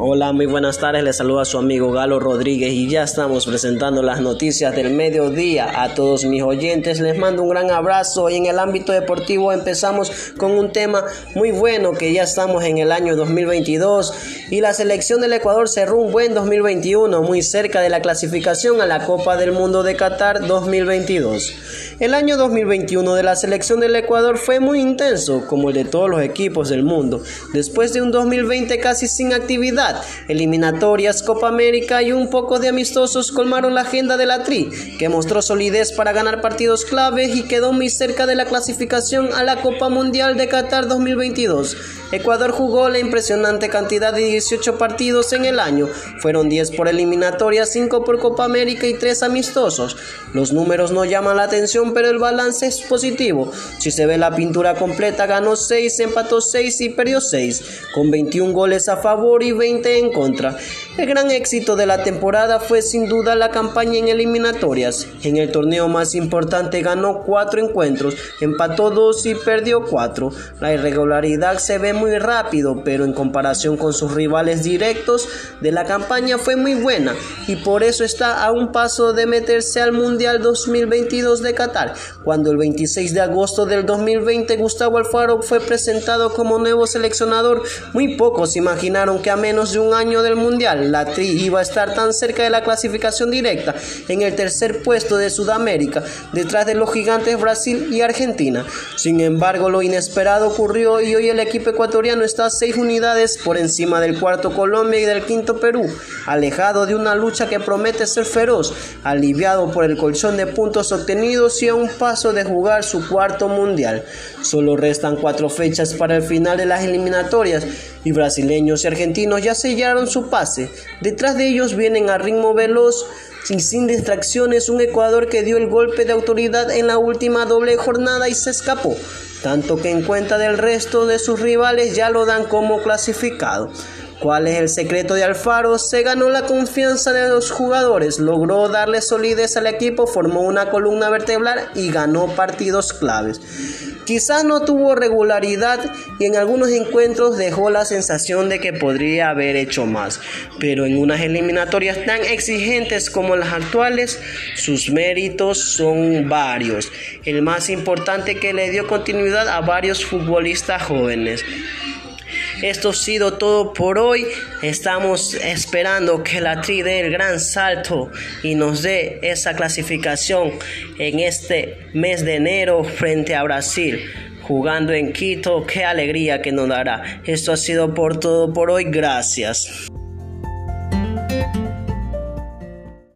Hola, muy buenas tardes. Les saluda su amigo Galo Rodríguez y ya estamos presentando las noticias del mediodía. A todos mis oyentes les mando un gran abrazo y en el ámbito deportivo empezamos con un tema muy bueno que ya estamos en el año 2022 y la selección del Ecuador cerró un buen 2021 muy cerca de la clasificación a la Copa del Mundo de Qatar 2022. El año 2021 de la selección del Ecuador fue muy intenso como el de todos los equipos del mundo. Después de un 2020 casi sin actividad Eliminatorias, Copa América y un poco de amistosos colmaron la agenda de la Tri, que mostró solidez para ganar partidos claves y quedó muy cerca de la clasificación a la Copa Mundial de Qatar 2022. Ecuador jugó la impresionante cantidad de 18 partidos en el año. Fueron 10 por eliminatoria, 5 por Copa América y 3 amistosos. Los números no llaman la atención, pero el balance es positivo. Si se ve la pintura completa, ganó 6, empató 6 y perdió 6, con 21 goles a favor y 20 en contra. El gran éxito de la temporada fue sin duda la campaña en eliminatorias. En el torneo más importante ganó 4 encuentros, empató 2 y perdió 4. La irregularidad se ve muy rápido, pero en comparación con sus rivales directos de la campaña fue muy buena y por eso está a un paso de meterse al Mundial 2022 de Qatar, cuando el 26 de agosto del 2020 Gustavo Alfaro fue presentado como nuevo seleccionador. Muy pocos imaginaron que a menos de un año del Mundial la Tri iba a estar tan cerca de la clasificación directa en el tercer puesto de Sudamérica, detrás de los gigantes Brasil y Argentina. Sin embargo, lo inesperado ocurrió y hoy el equipo ecuatoriano está a seis unidades por encima del cuarto Colombia y del quinto Perú, alejado de una lucha que promete ser feroz, aliviado por el colchón de puntos obtenidos y a un paso de jugar su cuarto mundial. Solo restan cuatro fechas para el final de las eliminatorias y brasileños y argentinos ya sellaron su pase. Detrás de ellos vienen a ritmo veloz y sin distracciones un Ecuador que dio el golpe de autoridad en la última doble jornada y se escapó tanto que en cuenta del resto de sus rivales ya lo dan como clasificado. ¿Cuál es el secreto de Alfaro? Se ganó la confianza de los jugadores, logró darle solidez al equipo, formó una columna vertebral y ganó partidos claves. Quizás no tuvo regularidad y en algunos encuentros dejó la sensación de que podría haber hecho más, pero en unas eliminatorias tan exigentes como las actuales, sus méritos son varios. El más importante que le dio continuidad a varios futbolistas jóvenes. Esto ha sido todo por hoy. Estamos esperando que la Tri dé el gran salto y nos dé esa clasificación en este mes de enero frente a Brasil. Jugando en Quito, qué alegría que nos dará. Esto ha sido por todo por hoy. Gracias.